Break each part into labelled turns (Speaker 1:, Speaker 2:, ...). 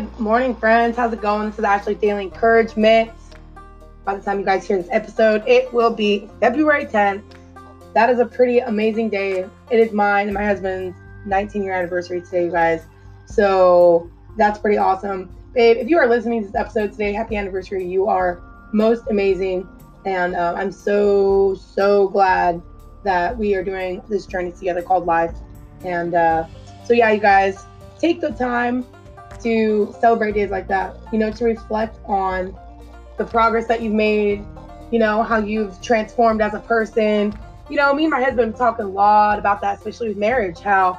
Speaker 1: Good morning, friends. How's it going? This is Ashley Daily Encouragement. By the time you guys hear this episode, it will be February 10th. That is a pretty amazing day. It is mine and my husband's 19 year anniversary today, you guys. So that's pretty awesome. Babe, if you are listening to this episode today, happy anniversary. You are most amazing. And uh, I'm so, so glad that we are doing this journey together called life. And uh, so, yeah, you guys, take the time to celebrate days like that, you know, to reflect on the progress that you've made, you know, how you've transformed as a person. You know, me and my husband talking a lot about that, especially with marriage, how,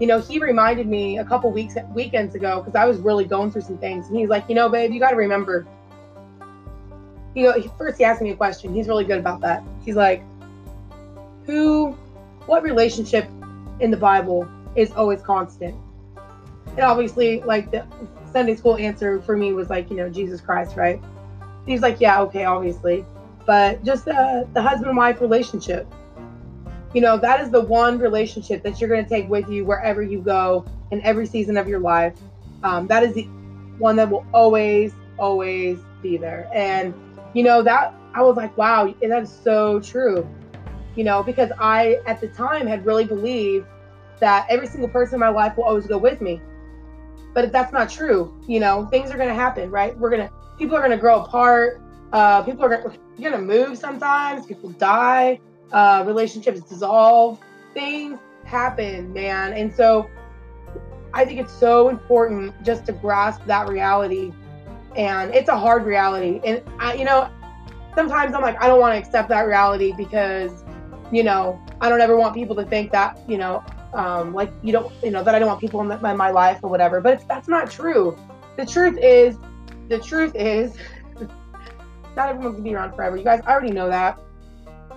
Speaker 1: you know, he reminded me a couple weeks weekends ago because I was really going through some things. And he's like, you know, babe, you got to remember. You know, first he asked me a question. He's really good about that. He's like, who, what relationship in the Bible is always constant? And obviously, like the Sunday school answer for me was like, you know, Jesus Christ, right? He's like, yeah, okay, obviously. But just uh, the husband wife relationship. You know, that is the one relationship that you're going to take with you wherever you go in every season of your life. Um, that is the one that will always, always be there. And, you know, that I was like, wow, that is so true. You know, because I, at the time, had really believed that every single person in my life will always go with me but that's not true. You know, things are to happen, right? We're to, people are to grow apart. Uh, people are going to move sometimes. People die. Uh, relationships dissolve. Things happen, man. And so I think it's so important just to grasp that reality. And it's a hard reality. And, I, you know, sometimes I'm like, I don't want to accept that reality because, you know, I don't ever want people to think that, you know, um, like you don't you know that i don't want people in, the, in my life or whatever but that's not true. The truth is the truth is not everyone's gonna be around forever. You guys I already know that.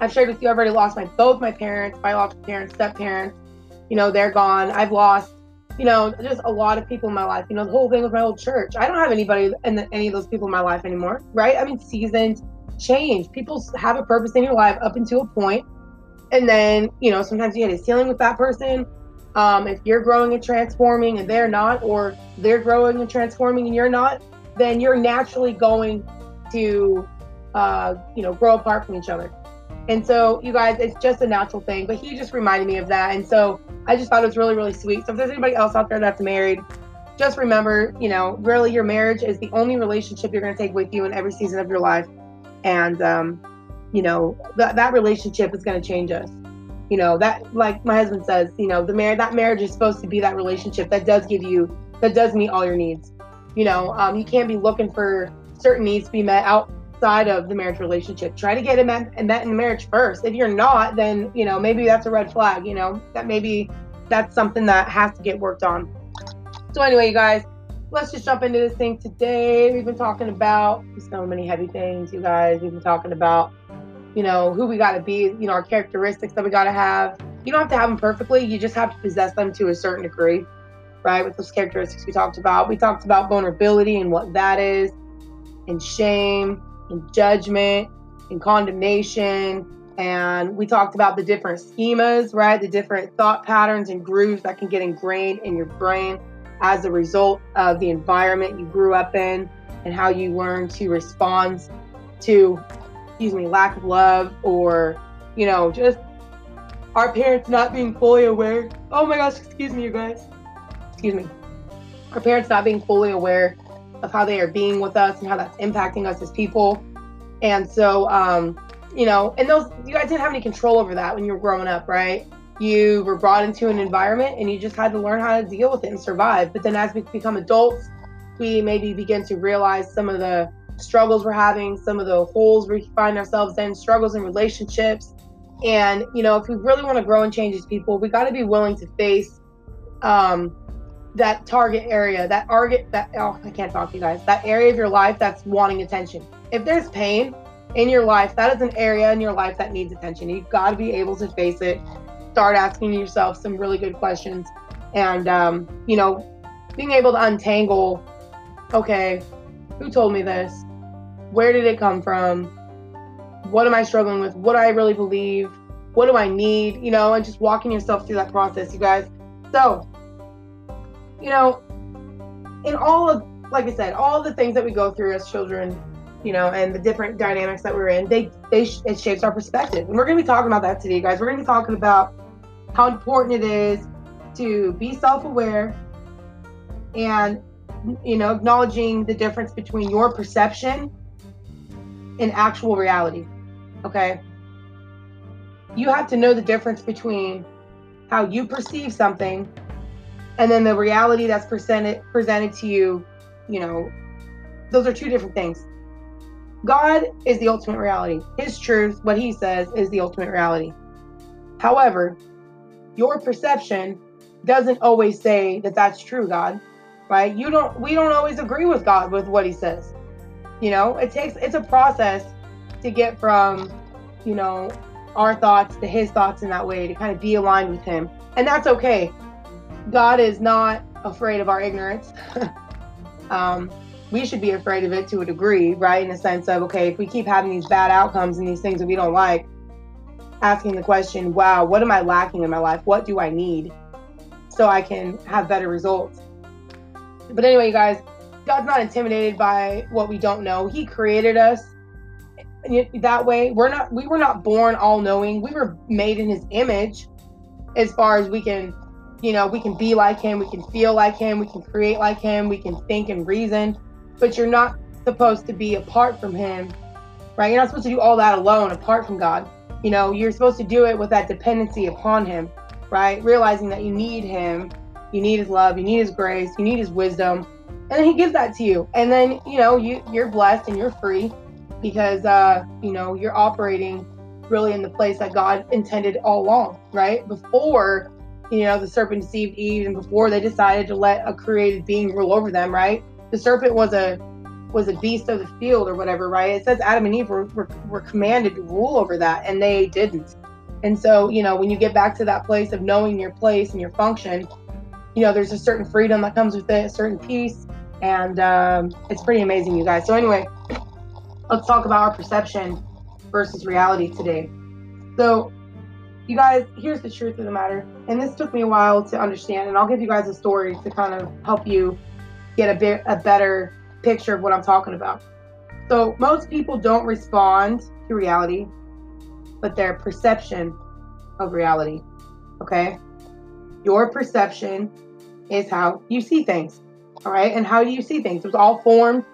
Speaker 1: I've shared with you i've already lost my both my parents biological parents step parents. You know they're gone. I've lost you know just a lot of people in my life. You know the whole thing with my old church. I don't have anybody and any of those people in my life anymore right? I mean seasons change. People have a purpose in your life up until a point and then, you know, sometimes you hit a ceiling with that person. Um, if you're growing and transforming and they're not, or they're growing and transforming and you're not, then you're naturally going to, uh, you know, grow apart from each other. And so, you guys, it's just a natural thing. But he just reminded me of that. And so I just thought it was really, really sweet. So if there's anybody else out there that's married, just remember, you know, really your marriage is the only relationship you're going to take with you in every season of your life. And, um, you know that that relationship is going to change us. You know that like my husband says you know the marriage that marriage is supposed to be that relationship that does give you that does meet all your needs. You know um, you can't be looking for certain needs to be met outside of the marriage relationship. Try to get it met, met in marriage first. If you're not then you know maybe that's a red flag you know that maybe that's something that has to get worked on. So anyway you guys let's just jump into this thing today. We've been talking about so many heavy things you guys. We've been talking about you know, who we got to be, you know, our characteristics that we got to have. You don't have to have them perfectly. You just have to possess them to a certain degree, right? With those characteristics we talked about. We talked about vulnerability and what that is, and shame, and judgment, and condemnation. And we talked about the different schemas, right? The different thought patterns and grooves that can get ingrained in your brain as a result of the environment you grew up in and how you learn to respond to excuse me, lack of love or, you know, just our parents not being fully aware. Oh my gosh, excuse me, you guys. Excuse me. Our parents not being fully aware of how they are being with us and how that's impacting us as people. And so, um, you know, and those, you guys didn't have any control over that when you were growing up, right? You were brought into an environment and you just had to learn how to deal with it and survive. But then as we become adults, we maybe begin to realize some of the struggles we're having, some of the holes we find ourselves in, struggles in relationships. And, you know, if we really want to grow and change as people, we got to be willing to face um, that target area, that target, that, oh, I can't talk to you guys, that area of your life that's wanting attention. If there's pain in your life, that is an area in your life that needs attention. You've got to be able to face it. Start asking yourself some really good questions. And, um, you know, being able to untangle, okay, who told me this? Where did it come from? What am I struggling with? What do I really believe? What do I need? You know, and just walking yourself through that process, you guys. So, you know, in all of, like I said, all the things that we go through as children, you know, and the different dynamics that we're in, they, they, it shapes our perspective. And we're going to be talking about that today, guys. We're going to be talking about how important it is to be self-aware and, you know, acknowledging the difference between your perception and actual reality. Okay. You have to know the difference between how you perceive something and then the reality that's presented presented to you you know? Those are two different things. God is the ultimate reality. His truth what he says is the ultimate reality. However your perception doesn't always say that that's true god right? You don't we don't always agree with god with what he says you know it takes it's a process to get from you know our thoughts to his thoughts in that way to kind of be aligned with him and that's okay God is not afraid of our ignorance. um, we should be afraid of it to a degree, right? In the sense of, okay, if we keep having these bad outcomes and these things that we don't like, asking the question, wow, what am I lacking in my life? What do I need so I can have better results? But anyway, you guys, God's not intimidated by what we don't know. He created us that way. We're not, we were not born all knowing. We were made in his image as far as we can you know, we can be like him, we can feel like him, we can create like him, we can think and reason, but you're not supposed to be apart from him, right? You're not supposed to do all that alone apart from God. You know, you're supposed to do it with that dependency upon him, right? Realizing that you need him, you need his love, you need his grace, you need his wisdom, and he gives that to you. And then, you know, you you're blessed and you're free because uh, you know, you're operating really in the place that God intended all along, right? Before you know, the serpent deceived Eve, and before they decided to let a created being rule over them, right? The serpent was a was a beast of the field or whatever, right? It says Adam and Eve were, were, were commanded to rule over that, and they didn't. And so, you know, when you get back to that place of knowing your place and your function, you know, there's a certain freedom that comes with it, a certain peace, and um, it's pretty amazing, you guys. So, anyway, let's talk about our perception versus reality today. So, you guys, here's the truth of the matter. And this took me a while to understand, and I'll give you guys a story to kind of help you get a bit a better picture of what I'm talking about. So most people don't respond to reality, but their perception of reality. Okay? Your perception is how you see things. All right? And how do you see things? It was all formed,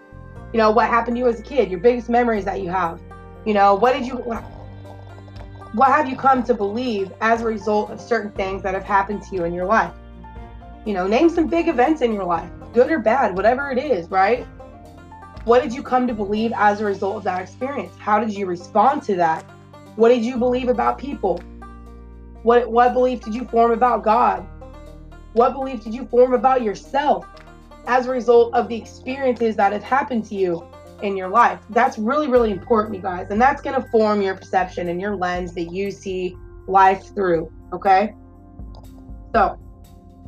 Speaker 1: you know, what happened to you as a kid, your biggest memories that you have. You know, what did you what have you come to believe as a result of certain things that have happened to you in your life? You know, name some big events in your life, good or bad, whatever it is, right? What did you come to believe as a result of that experience? How did you respond to that? What did you believe about people? What what belief did you form about God? What belief did you form about yourself as a result of the experiences that have happened to you in your life. That's really, really important, you guys. And that's going to form your perception and your lens that you see life through. Okay. So,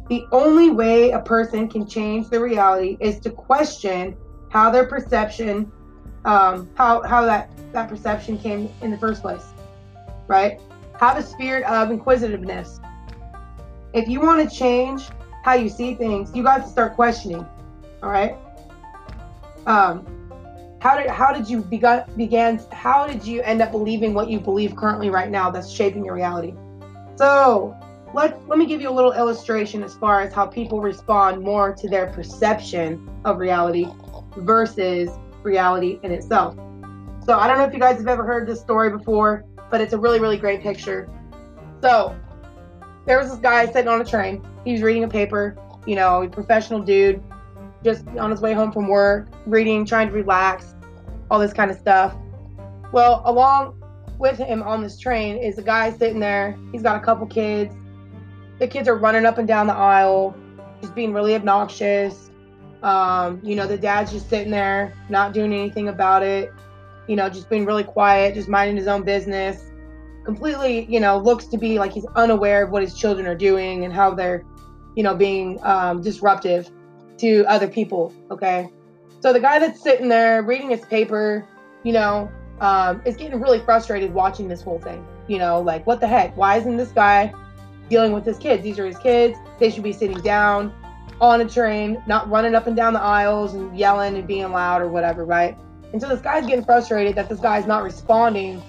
Speaker 1: the only way a person can change the reality is to question how their perception, um, how, how that, that perception came in the first place. Right? Have a spirit of inquisitiveness. If you want to change how you see things, you got to start questioning. All right. Um, how did how did you begun began how did you end up believing what you believe currently right now that's shaping your reality so let let me give you a little illustration as far as how people respond more to their perception of reality versus reality in itself so i don't know if you guys have ever heard this story before but it's a really really great picture so there was this guy sitting on a train he was reading a paper you know a professional dude just on his way home from work, reading, trying to relax, all this kind of stuff. Well, along with him on this train is a guy sitting there. He's got a couple kids. The kids are running up and down the aisle, just being really obnoxious. Um, you know, the dad's just sitting there, not doing anything about it. You know, just being really quiet, just minding his own business. Completely, you know, looks to be like he's unaware of what his children are doing and how they're, you know, being um, disruptive to other people. Okay. So the guy that's sitting there reading his paper, you know, um, is getting really frustrated watching this whole thing. You know, like, what the heck? Why isn't this guy dealing with his kids? These are his kids. They should be sitting down. on a train, not running up and down the aisles and yelling and being loud or whatever, right? And so this guy's getting frustrated that this guy's not responding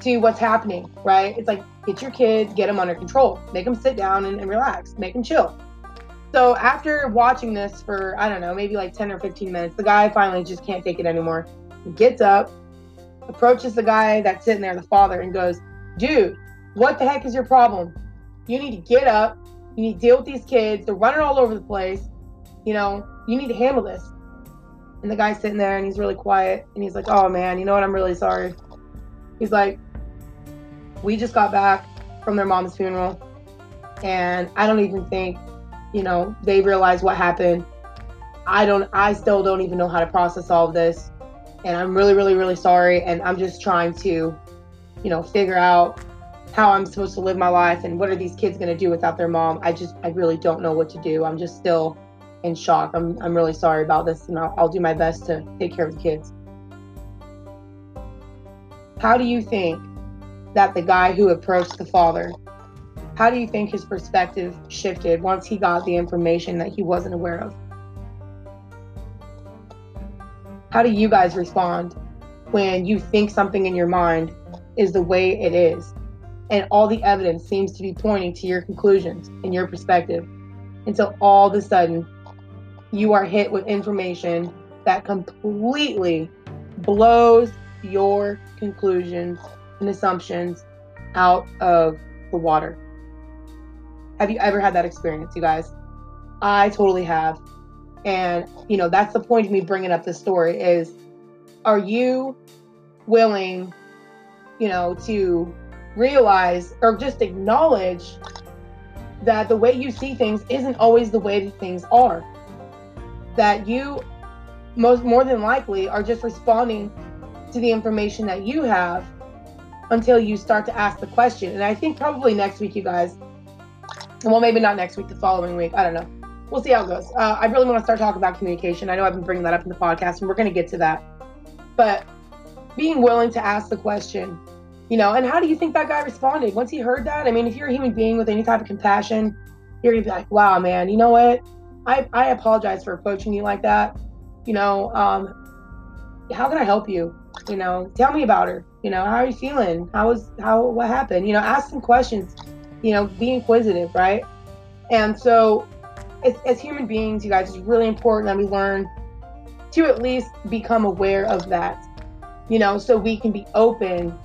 Speaker 1: to what's happening, right? It's like, get your kids, get them under control, make them sit down and, and relax, make them chill. So after watching this for, I don't know, maybe like 10 or 15 minutes, the guy finally just can't take it anymore. He gets up, approaches the guy that's sitting there, the father, and goes, Dude, what the heck is your problem? You need to get up. You need to deal with these kids. They're running all over the place. You know, you need to handle this. And the guy's sitting there and he's really quiet and he's like, Oh man, you know what? I'm really sorry. He's like, We just got back from their mom's funeral. And I don't even think you know, they realize what happened. I don't, I still don't even know how to process all of this. And I'm really, really, really sorry. And I'm just trying to, you know, figure out how I'm supposed to live my life and what are these kids going to do without their mom. I just, I really don't know what to do. I'm just still in shock. I'm, I'm really sorry about this and I'll, I'll do my best to take care of the kids. How do you think that the guy who approached the father how do you think his perspective shifted once he got the information that he wasn't aware of? How do you guys respond when you think something in your mind is the way it is and all the evidence seems to be pointing to your conclusions and your perspective until all of a sudden you are hit with information that completely blows your conclusions and assumptions out of the water? Have you ever had that experience, you guys? I totally have. And, you know, that's the point of me bringing up this story is are you willing, you know, to realize or just acknowledge that the way you see things isn't always the way that things are? That you most more than likely are just responding to the information that you have until you start to ask the question. And I think probably next week, you guys, well, maybe not next week, the following week. I don't know. We'll see how it goes. Uh, I really want to start talking about communication. I know I've been bringing that up in the podcast, and we're going to get to that. But being willing to ask the question, you know, and how do you think that guy responded once he heard that? I mean, if you're a human being with any type of compassion, you're going to be like, wow, man, you know what? I, I apologize for approaching you like that. You know, um, how can I help you? You know, tell me about her. You know, how are you feeling? How was, how, what happened? You know, ask some questions you know, be inquisitive, right? And so, as, as human beings, you guys, it's really important that we learn to at least become aware of that, you know, so we can be open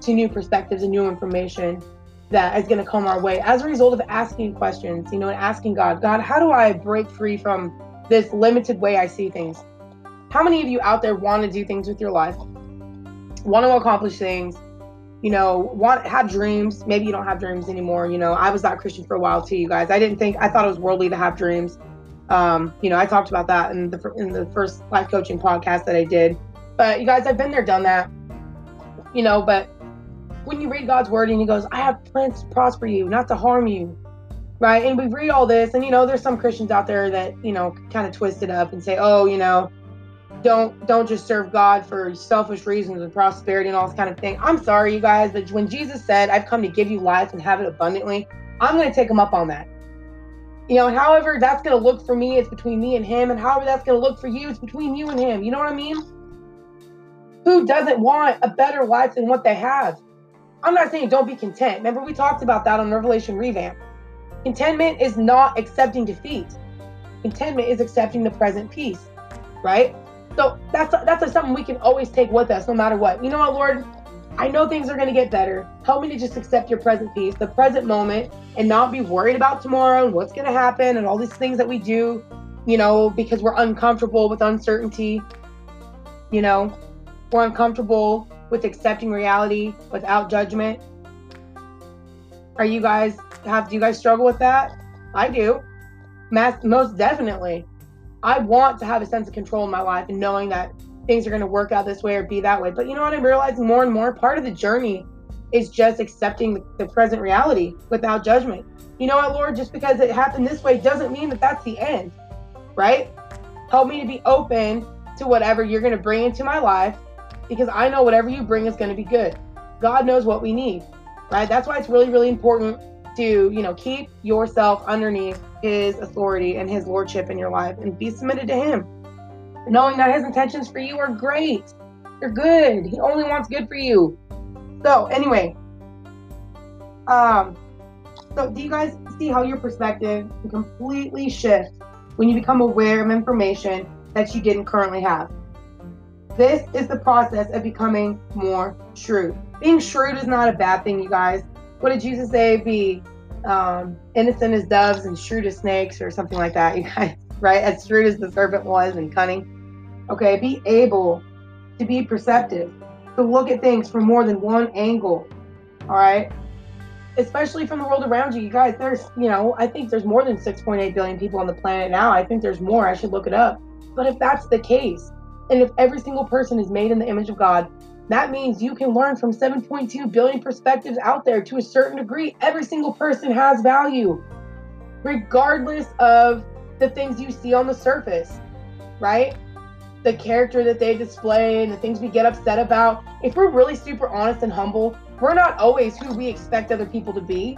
Speaker 1: to new perspectives and new information that is going to come our way as a result of asking questions, you know, and asking God, God, how do I break free from this limited way I see things? How many of you out there want to do things with your life, want to accomplish things, you know, want have dreams. Maybe you don't have dreams anymore. You know, I was that Christian for a while too, you guys. I didn't think I thought it was worldly to have dreams. Um, you know, I talked about that in the in the first life coaching podcast that I did. But you guys, I've been there, done that. You know, but when you read God's word and He goes, "I have plans to prosper you, not to harm you," right? And we read all this, and you know, there's some Christians out there that you know kind of twist it up and say, "Oh, you know, don't don't just serve God for selfish reasons and prosperity and all this kind of thing. I'm sorry, you guys, but when Jesus said, "I've come to give you life and have it abundantly," I'm going to take him up on that. You know, however that's going to look for me, it's between me and him, and however that's going to look for you, it's between you and him. You know what I mean? Who doesn't want a better life than what they have? I'm not saying don't be content. Remember, we talked about that on Revelation Revamp. Contentment is not accepting defeat. Contentment is accepting the present peace, right? So that's that's something we can always take with us, no matter what. You know what, Lord? I know things are going to get better. Help me to just accept your present peace, the present moment, and not be worried about tomorrow and what's going to happen and all these things that we do, you know, because we're uncomfortable with uncertainty. You know, we're uncomfortable with accepting reality without judgment. Are you guys have do you guys struggle with that? I do. most definitely. I want to have a sense of control in my life and knowing that things are going to work out this way or be that way. But you know what? I'm realizing more and more part of the journey is just accepting the, present reality without judgment. You know what, Lord? Just because it happened this way doesn't mean that that's the end, right? Help me to be open to whatever you're going to bring into my life because I know whatever you bring is going to be good. God knows what we need, right? That's why it's really, really important to, you know, keep yourself underneath his authority and his lordship in your life and be submitted to him. Knowing that his intentions for you are great. They're good. He only wants good for you. So, anyway, um, so do you guys see how your perspective can completely shift when you become aware of information that you didn't currently have? This is the process of becoming more shrewd. Being shrewd is not a bad thing, you guys. What did Jesus say? Be um, innocent as doves and shrewd as snakes, or something like that, you guys, right? As shrewd as the serpent was and cunning. Okay, be able to be perceptive, to look at things from more than one angle. All right, especially from the world around you. You guys, there's, you know, I think there's more than 6.8 billion people on the planet now. I think there's more. I should look it up. But if that's the case, and if every single person is made in the image of God, that means you can learn from 7.2 billion perspectives out there to a certain degree. Every single person has value, regardless of the things you see on the surface, right? The character that they display and the things we get upset about. If we're really super honest and humble, we're not always who we expect other people to be.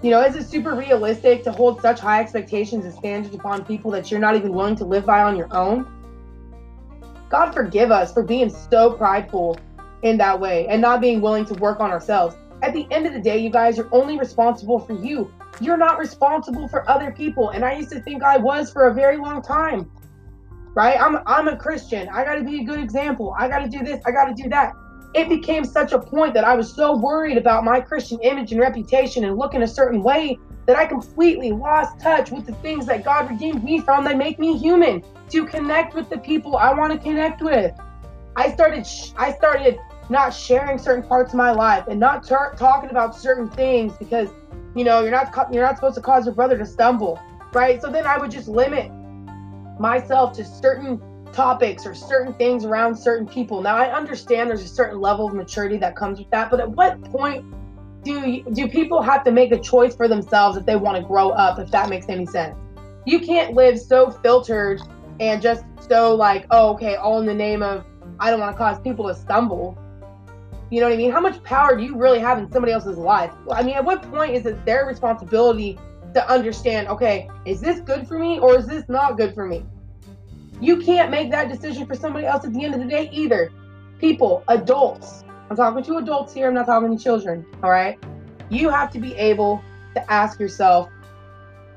Speaker 1: You know, is it super realistic to hold such high expectations and standards upon people that you're not even willing to live by on your own? God forgive us for being so prideful in that way and not being willing to work on ourselves. At the end of the day, you guys, you're only responsible for you. You're not responsible for other people. And I used to think I was for a very long time. Right? I'm I'm a Christian. I got to be a good example. I got to do this. I got to do that. It became such a point that I was so worried about my Christian image and reputation and looking a certain way that I completely lost touch with the things that God redeemed me from that make me human to connect with the people I want to connect with. I started sh- I started not sharing certain parts of my life and not tar- talking about certain things because you know you're not you're not supposed to cause your brother to stumble, right? So then I would just limit myself to certain topics or certain things around certain people. Now I understand there's a certain level of maturity that comes with that, but at what point do do people have to make a choice for themselves if they want to grow up if that makes any sense you can't live so filtered and just so like oh okay all in the name of i don't want to cause people to stumble. You know what i mean? How much power do you really have in somebody else's life? I mean at what point is it their responsibility to understand okay is this good for me or is this not good for me? You can't make that decision for somebody else at the end of the day either. People adults. I'm talking to adults here, I'm not talking to children, all right? You have to be able to ask yourself,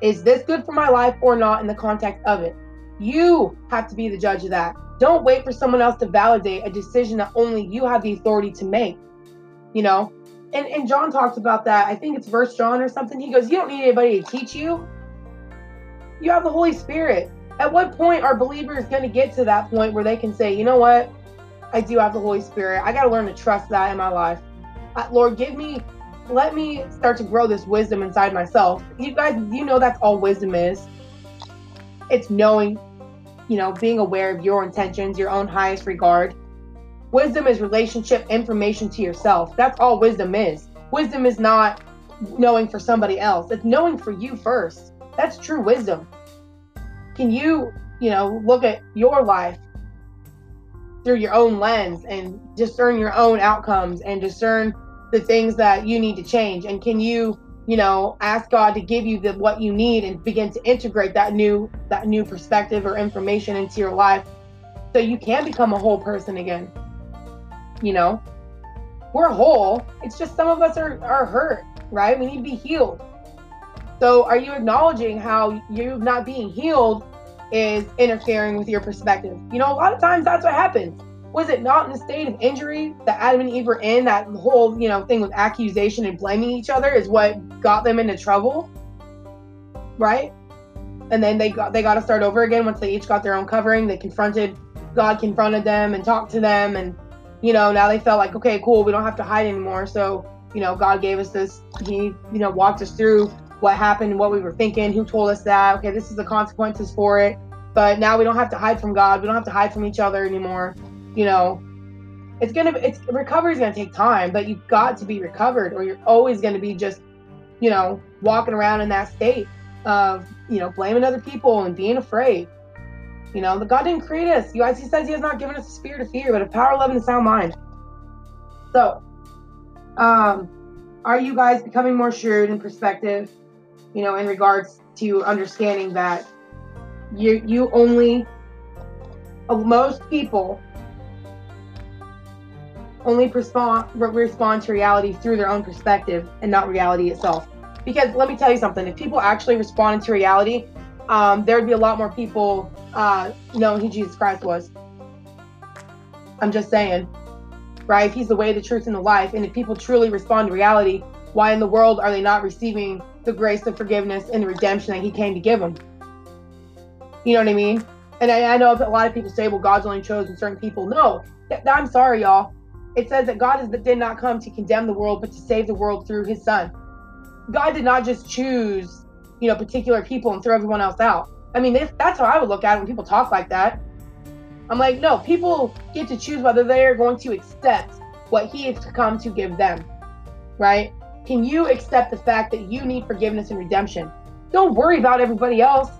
Speaker 1: is this good for my life or not in the context of it? You have to be the judge of that. Don't wait for someone else to validate a decision that only you have the authority to make. You know? And and John talks about that. I think it's First John or something. He goes, You don't need anybody to teach you. You have the Holy Spirit. At what point are believers going to get to that point where they can say, you know what? I do have the Holy Spirit. I got to learn to trust that in my life. Uh, Lord, give me, let me start to grow this wisdom inside myself. You guys, you know that's all wisdom is. It's knowing, you know, being aware of your intentions, your own highest regard. Wisdom is relationship information to yourself. That's all wisdom is. Wisdom is not knowing for somebody else. It's knowing for you first. That's true wisdom. Can you, you know, look at your life through your own lens and discern your own outcomes and discern the things that you need to change and can you you know ask god to give you the what you need and begin to integrate that new that new perspective or information into your life so you can become a whole person again you know we're whole it's just some of us are are hurt right we need to be healed so are you acknowledging how you not being healed is interfering with your perspective. You know, a lot of times that's what happens. Was it not in the state of injury that Adam and Eve were in? That whole, you know, thing with accusation and blaming each other is what got them into trouble, right? And then they got they got to start over again once they each got their own covering. They confronted God, confronted them and talked to them, and you know now they felt like okay, cool, we don't have to hide anymore. So you know, God gave us this. He you know walked us through what happened, what we were thinking, who told us that. Okay, this is the consequences for it. But now we don't have to hide from God. We don't have to hide from each other anymore. You know, it's gonna it's recovery is gonna take time, but you've got to be recovered, or you're always gonna be just, you know, walking around in that state of you know blaming other people and being afraid. You know, the God didn't create us. You guys, He says He has not given us a spirit of fear, but a power, love, and a sound mind. So, um, are you guys becoming more shrewd in perspective, you know, in regards to understanding that you you only most people only respond respond to reality through their own perspective and not reality itself. Because let me tell you something: if people actually responded to reality, um, there would be a lot more people uh, knowing who Jesus Christ was. I'm just saying, right? If He's the way, the truth, and the life, and if people truly respond to reality, why in the world are they not receiving the grace of forgiveness and the redemption that He came to give them? You know what I mean? And I, I know a lot of people say, well, God's only chosen certain people. No, th- I'm sorry, y'all. It says that God is, did not come to condemn the world, but to save the world through his son. God did not just choose, you know, particular people and throw everyone else out. I mean, that's how I would look at it when people talk like that. I'm like, no, people get to choose whether they're going to accept what he has come to give them, right? Can you accept the fact that you need forgiveness and redemption? Don't worry about everybody else.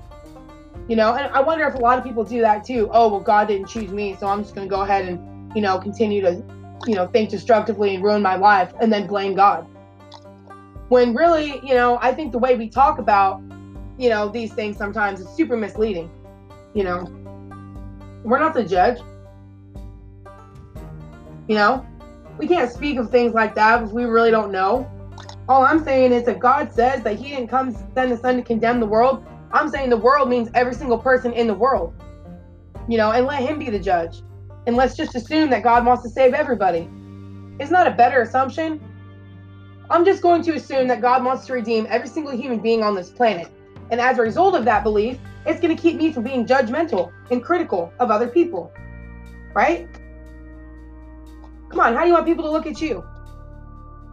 Speaker 1: You know, and I wonder if a lot of people do that too. Oh, well, God didn't choose me, so I'm just going to go ahead and, you know, continue to, you know, think destructively and ruin my life and then blame God. When really, you know, I think the way we talk about, you know, these things sometimes is super misleading. You know, we're not the judge. You know, we can't speak of things like that if we really don't know. All I'm saying is that God says that He didn't come send the Son to condemn the world, I'm saying the world means every single person in the world. You know, and let him be the judge. And let's just assume that God wants to save everybody. Isn't that a better assumption? I'm just going to assume that God wants to redeem every single human being on this planet. And as a result of that belief, it's going to keep me from being judgmental and critical of other people. Right? Come on, how do you want people to look at you?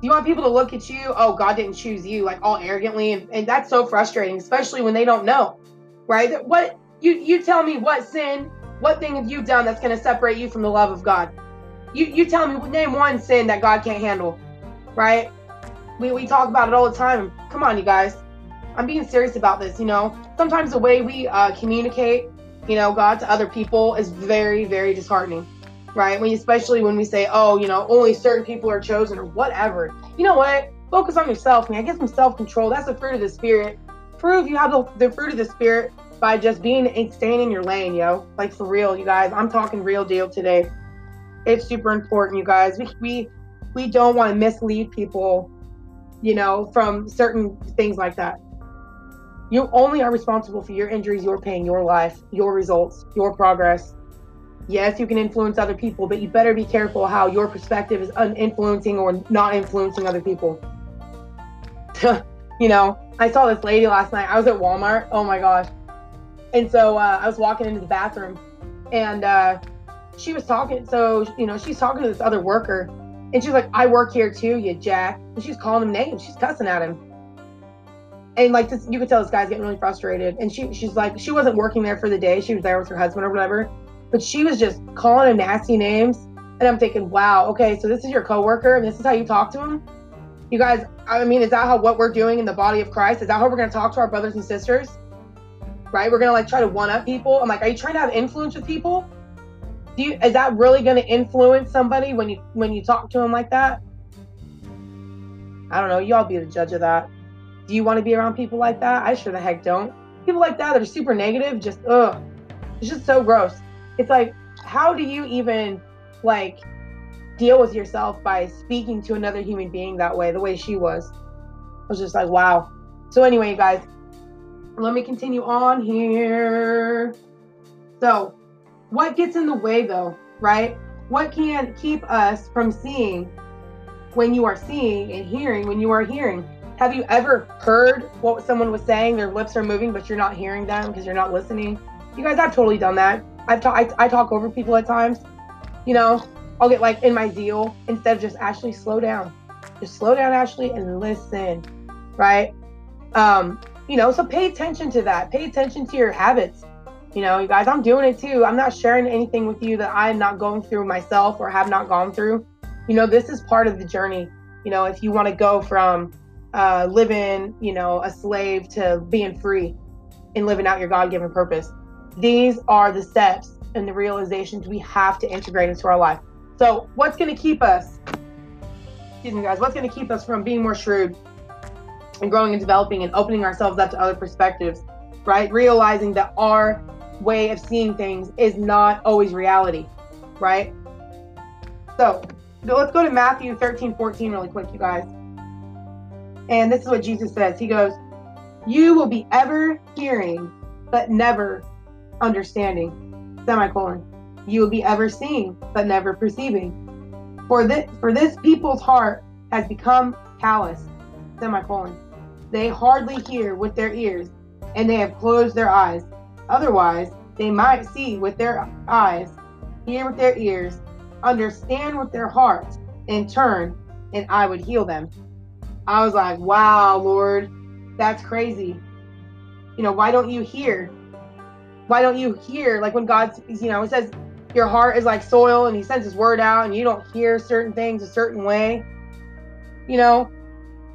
Speaker 1: Do you want people to look at you, oh, God didn't choose you, like all arrogantly, and, and that's so frustrating, especially when they don't know, right? What you you tell me what sin, what thing have you done that's going to separate you from the love of God? You you tell me name one sin that God can't handle, right? We we talk about it all the time. Come on, you guys. I'm being serious about this. You know, sometimes the way we uh, communicate, you know, God to other people is very very disheartening right? When especially when we say, oh, you know, only certain people are chosen or whatever. You know what? Focus on yourself, man. Get some self-control. That's the fruit of the spirit. Prove you have the, the fruit of the spirit by just being and staying in your lane, yo. Like for real, you guys. I'm talking real deal today. It's super important, you guys. We we, we don't want to mislead people, you know, from certain things like that. You only are responsible for your injuries, your pain, your life, your results, your progress yes, you can influence other people, but you better be careful how your perspective is influencing or not influencing other people. you know, I saw this lady last night. I was at Walmart. Oh my gosh. And so uh, I was walking into the bathroom and uh, she was talking. So, you know, she's talking to this other worker and she's like, I work here too, you jack. And she's calling him names. She's cussing at him. And like this, you could tell this guy's getting really frustrated. And she, she's like, she wasn't working there for the day. She was there with her husband or whatever but she was just calling him nasty names. And I'm thinking, wow, okay, so this is your coworker and this is how you talk to him? You guys, I mean, is that how what we're doing in the body of Christ? Is that how we're gonna talk to our brothers and sisters? Right? We're gonna like try to one up people. I'm like, are you trying to have influence with people? Do you is that really gonna influence somebody when you when you talk to them like that? I don't know. Y'all be the judge of that. Do you want to be around people like that? I sure the heck don't. People like that that are super negative, just ugh. It's just so gross it's like how do you even like deal with yourself by speaking to another human being that way the way she was i was just like wow so anyway guys let me continue on here so what gets in the way though right what can keep us from seeing when you are seeing and hearing when you are hearing have you ever heard what someone was saying their lips are moving but you're not hearing them because you're not listening you guys i've totally done that I've ta- I, I talk over people at times. You know, I'll get like in my zeal instead of just Ashley, slow down. Just slow down, Ashley, and listen. Right? Um, you know, so pay attention to that. Pay attention to your habits. You know, you guys, I'm doing it too. I'm not sharing anything with you that I'm not going through myself or have not gone through. You know, this is part of the journey. You know, if you want to go from uh, living, you know, a slave to being free and living out your God given purpose these are the steps and the realizations we have to integrate into our life. So, what's going to keep us excuse me, guys, what's going to keep us from being more shrewd and growing and developing and opening ourselves up to other perspectives, right? Realizing that our way of seeing things is not always reality, right? So let's go to Matthew 13, 14 really quick, you guys. And this is what Jesus says. He goes, You will be ever hearing, but never understanding. Semicolon. You will be ever seeing, but never perceiving. For this, for this people's heart has become callous. Semicolon. They hardly hear with their ears, and they have closed their eyes. Otherwise, they might see with their eyes, hear with their ears, understand with their hearts, and turn, and I would heal them. I was like, wow, Lord, that's crazy. You know, why don't you hear? Why don't you hear? Like when God's, you know, it says your heart is like soil and he sends his word out and you don't hear certain things a certain way. You know,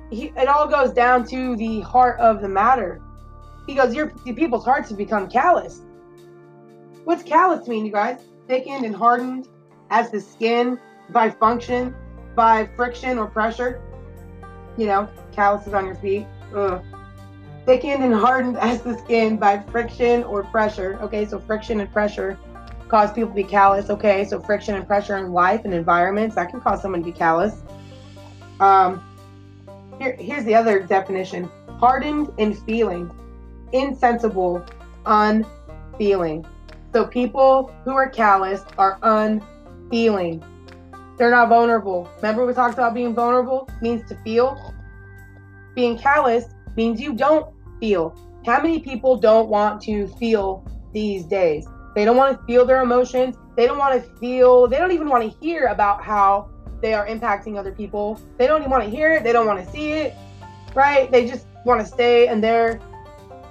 Speaker 1: he, it all goes down to the heart of the matter. He goes, your people's hearts have become callous. What's callous mean, you guys? Thickened and hardened as the skin by function, by friction or pressure. You know, calluses on your feet. Ugh. Thickened and hardened as the skin by friction or pressure. Okay, so friction and pressure cause people to be callous. Okay, so friction and pressure in life and environments that can cause someone to be callous. Um, here, here's the other definition: hardened in feeling, insensible, unfeeling. So people who are callous are unfeeling. They're not vulnerable. Remember we talked about being vulnerable means to feel. Being callous means you don't feel. How many people don't want to feel these days? They don't want to feel their emotions. They don't want to feel, they don't even want to hear about how they are impacting other people. They don't even want to hear it. They don't want to see it. Right? They just want to stay in their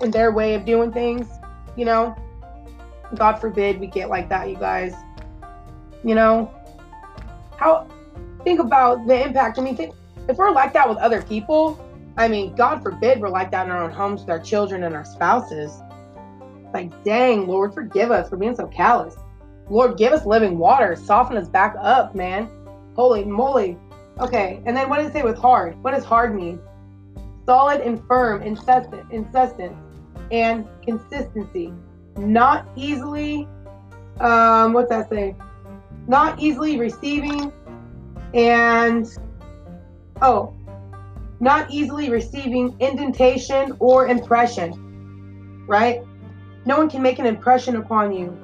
Speaker 1: in their way of doing things, you know? God forbid we get like that, you guys. You know? How think about the impact. I mean, think, if we're like that with other people, I mean, God forbid we're like that in our own homes with our children and our spouses. Like, dang, Lord, forgive us for being so callous. Lord, give us living water. Soften us back up, man. Holy moly. Okay, and then what does it say with hard? What does hard mean? Solid and firm, incessant, incessant, and consistency. Not easily, um, what's that say? Not easily receiving and, oh, not easily receiving indentation or impression, right? no one can make an impression upon you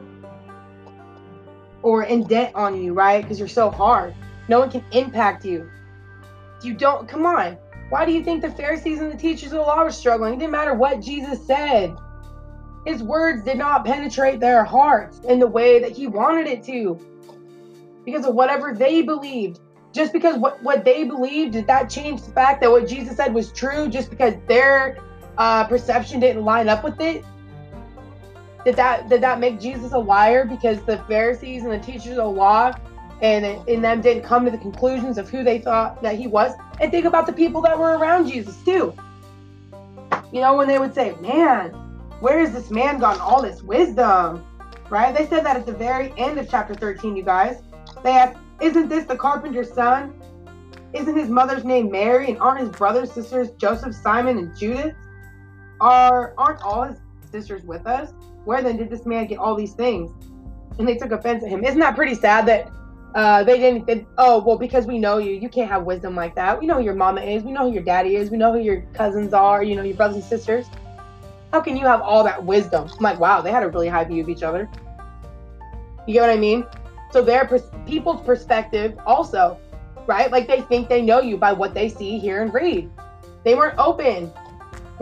Speaker 1: or indent on you, right? Because you're so hard. No one can impact you. You don't, come on. Why do you think the Pharisees and the teachers of the law were struggling? It didn't matter what Jesus said. His words did not penetrate their hearts in the way that he wanted it to because of whatever they believed. Just because what, what they believed, did that change the fact that what Jesus said was true just because their uh, perception didn't line up with it? did that did that make Jesus a liar because the Pharisees and the teachers of the law and in them didn't come to the conclusions of who they thought that he was? And think about the people that were around Jesus too. You know, when they would say, "Man, where has this man gotten all this wisdom?" Right? They said that at the very end of chapter 13, you guys. They asked, "Isn't this the carpenter's son? Isn't his mother's name Mary? And aren't his brothers, sisters Joseph, Simon, and Judas? Are aren't all his sisters with us?" where then did this man get all these things? And they took offense at him. Isn't that pretty sad that uh, they didn't think, oh, well, because we know you, you can't have wisdom like that. We know who your mama is. We know who your daddy is. We know who your cousins are, you know, your brothers and sisters. How can you have all that wisdom? I'm like, wow, they had a really high view of each other. You get what I mean? So their pers- people's perspective also, right? Like they think they know you by what they see, hear, and read. They weren't open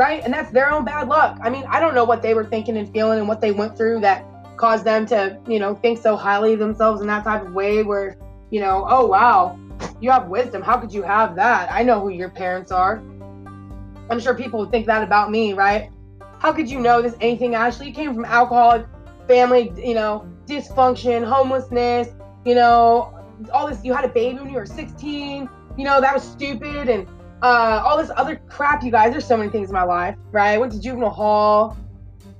Speaker 1: right? And that's their own bad luck. I mean, I don't know what they were thinking and feeling and what they went through that caused them to, you know, think so highly of themselves in that type of way where, you know, oh wow, you have wisdom. How could you have that? I know who your parents are. I'm sure people would think that about me, right? How could you know this anything, Ashley? You came from alcoholic family, you know, dysfunction, homelessness, you know, all this. You had a baby when you were 16. You know, that was stupid. And uh, all this other crap, you guys. There's so many things in my life, right? I went to juvenile hall,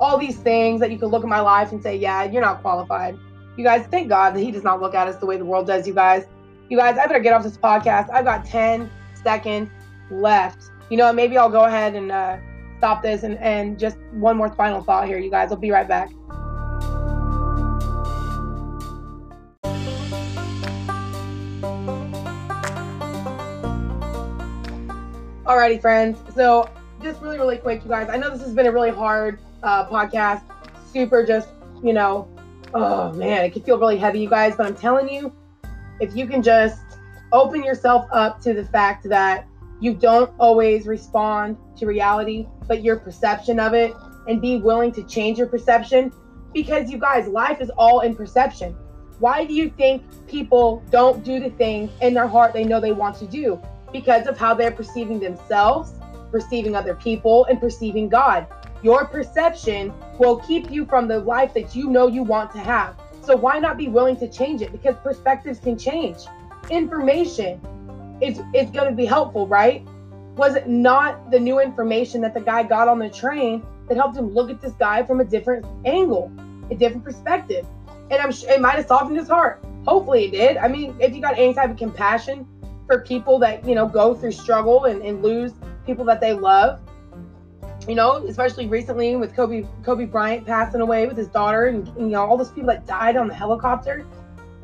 Speaker 1: all these things that you could look at my life and say, yeah, you're not qualified. You guys, thank God that He does not look at us the way the world does, you guys. You guys, I better get off this podcast. I've got 10 seconds left. You know, maybe I'll go ahead and uh, stop this and, and just one more final thought here, you guys. I'll be right back. Alrighty, friends. So, just really, really quick, you guys. I know this has been a really hard uh, podcast. Super, just you know, oh man, it can feel really heavy, you guys. But I'm telling you, if you can just open yourself up to the fact that you don't always respond to reality, but your perception of it, and be willing to change your perception, because you guys, life is all in perception. Why do you think people don't do the thing in their heart they know they want to do? because of how they're perceiving themselves, perceiving other people, and perceiving God. Your perception will keep you from the life that you know you want to have. So why not be willing to change it? Because perspectives can change. Information is, is going to be helpful, right? Was it not the new information that the guy got on the train that helped him look at this guy from a different angle, a different perspective? And I'm sure it might have softened his heart. Hopefully it did. I mean, if you got any type of compassion for people that you know go through struggle and, and lose people that they love you know especially recently with kobe kobe bryant passing away with his daughter and, and, you know all those people that died on the helicopter.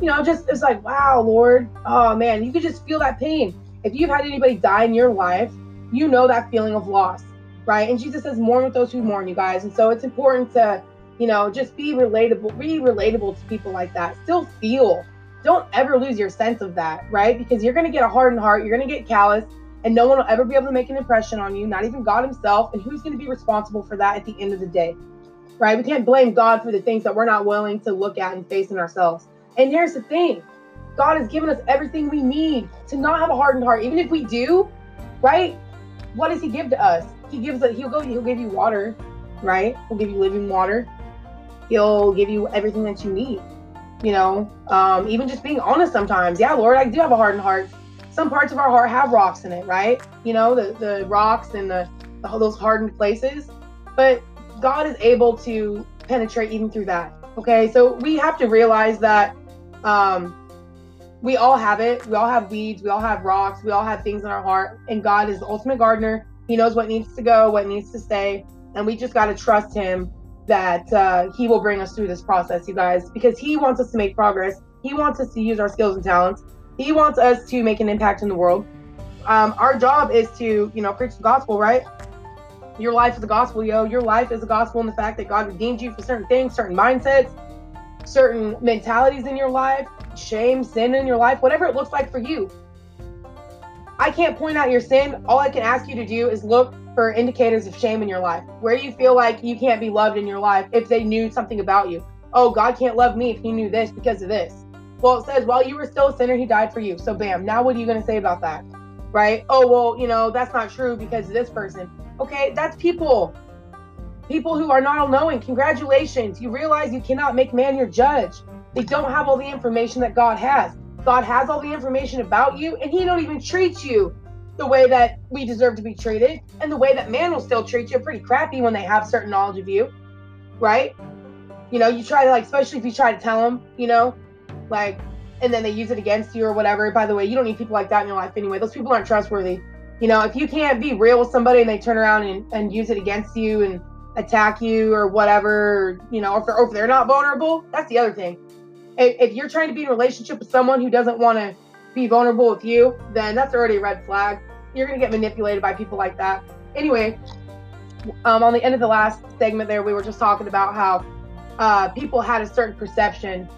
Speaker 1: You know just it's like wow lord. Oh man you could just feel that pain. If you've had anybody die in your life you know that feeling of loss right? And jesus says mourn with those who mourn you guys. And so it's important to you know just be relatable be relatable to people like that. Still feel. Don't ever lose your sense of that, right? Because you're to get a hardened heart, you're to get callous, and no one will ever be able to make an impression on you, not even God Himself. And who's going to be responsible for that at the end of the day, right? We can't blame God for the things that we're not willing to look at and face in ourselves. And here's the thing God has given us everything we need to not have a hardened heart. Even if we do, right? What does He give to us? He gives us, He'll go, He'll give you water, right? He'll give you living water. He'll give you everything that you need you know, um, even just being honest sometimes. Yeah, Lord, I do have a hardened heart. Some parts of our heart have rocks in it, right? You know, the, the rocks and the, the those hardened places. But God is able to penetrate even through that. Okay, so we have to realize that um, we all have it. We all have weeds. We all have rocks. We all have things in our heart. And God is the ultimate gardener. He knows what needs to go, what needs to stay. And we just got to trust Him that uh, he will bring us through this process, you guys, because he wants us to make progress. He wants us to use our skills and talents. He wants us to make an impact in the world. Um, our job is to, you know, preach the gospel, right? Your life is a gospel, yo. Your life is a gospel in the fact that God redeemed you for certain things, certain mindsets, certain mentalities in your life, shame, sin in your life, whatever it looks like for you. I can't point out your sin. All I can ask you to do is look for indicators of shame in your life, where you feel like you can't be loved in your life if they knew something about you. Oh, God can't love me if he knew this because of this. Well, it says, while you were still a sinner, he died for you. So, bam, now what are you going to say about that? Right? Oh, well, you know, that's not true because this person. Okay, that's people. People who are not all knowing. Congratulations. You realize you cannot make man your judge. They don't have all the information that God has. God has all the information about you, and he don't even treat you the way that we deserve to be treated and the way that man will still treat you pretty crappy when they have certain knowledge of you right you know you try to like especially if you try to tell them you know like and then they use it against you or whatever by the way you don't need people like that in your life anyway those people aren't trustworthy you know if you can't be real with somebody and they turn around and, and use it against you and attack you or whatever you know if they're, if they're not vulnerable that's the other thing if, if you're trying to be in a relationship with someone who doesn't want to be vulnerable with you, then that's already a red flag. You're going to get manipulated by people like that. Anyway, um, on the end of the last segment there, we were just talking about how uh, people had a certain perception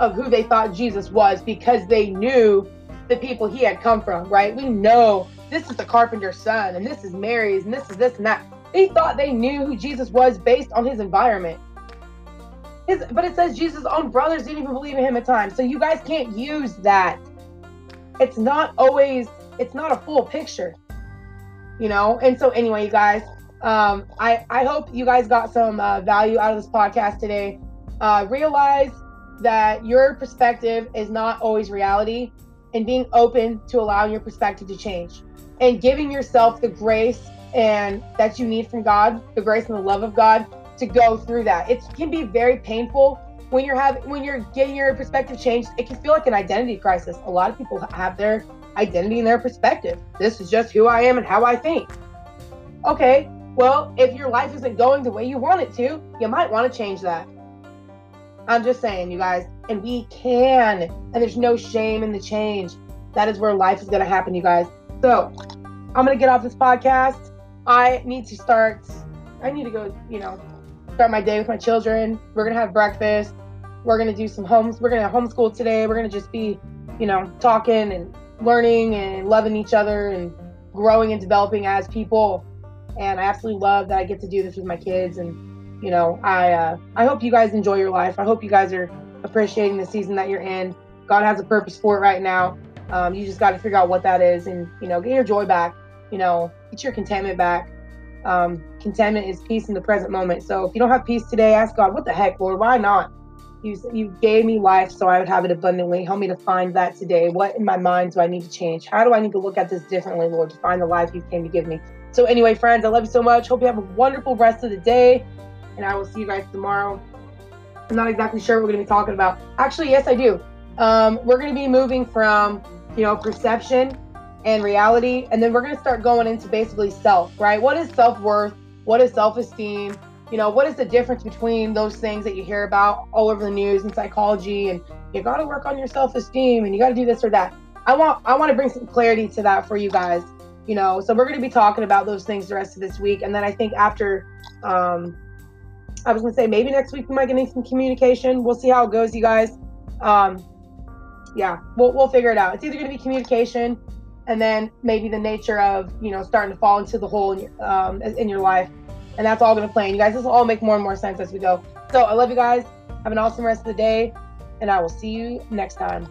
Speaker 1: of who they thought Jesus was because they knew the people he had come from, right? We know this is the carpenter's son and this is Mary's and this is this and that. They thought they knew who Jesus was based on his environment. His, but it says Jesus' own brothers didn't even believe in him at times. So you guys can't use that it's not always it's not a full picture you know and so anyway you guys um i i hope you guys got some uh, value out of this podcast today uh realize that your perspective is not always reality and being open to allowing your perspective to change and giving yourself the grace and that you need from god the grace and the love of god to go through that it can be very painful when you're having when you're getting your perspective changed, it can feel like an identity crisis. A lot of people have their identity and their perspective. This is just who I am and how I think. Okay, well, if your life isn't going the way you want it to, you might want to change that. I'm just saying, you guys, and we can, and there's no shame in the change. That is where life is going to happen, you guys. So, I'm going to get off this podcast. I need to start, I need to go, you know, start my day with my children. We're going to have breakfast. We're going to do some homes. We're going to homeschool today. We're going to just be, you know, talking and learning and loving each other and growing and developing as people. And I absolutely love that I get to do this with my kids. And, you know, I, uh, I hope you guys enjoy your life. I hope you guys are appreciating the season that you're in. God has a purpose for it right now. Um, you just got to figure out what that is and, you know, get your joy back, you know, get your contentment back. Um, contentment is peace in the present moment. So if you don't have peace today, ask God, what the heck, Lord? Why not? You, you gave me life so I would have it abundantly. Help me to find that today. What in my mind do I need to change? How do I need to look at this differently, Lord, to find the life you came to give me? So, anyway, friends, I love you so much. Hope you have a wonderful rest of the day. And I will see you guys tomorrow. I'm not exactly sure what we're going to be talking about. Actually, yes, I do. Um, we're going to be moving from, you know, perception and reality. And then we're going to start going into basically self, right? What is self worth? What is self esteem? You know, what is the difference between those things that you hear about all over the news and psychology? And you got to work on your self esteem and you got to do this or that. I want I want to bring some clarity to that for you guys. You know, so we're going to be talking about those things the rest of this week, and then I think after um, I was gonna say maybe next week we might get some communication. We'll see how it goes, you guys. Um, yeah, we'll we'll figure it out. It's either gonna be communication, and then maybe the nature of you know starting to fall into the hole in your, um, in your life, and that's all gonna play. And you guys, this will all make more and more sense as we go. So I love you guys. Have an awesome rest of the day, and I will see you next time.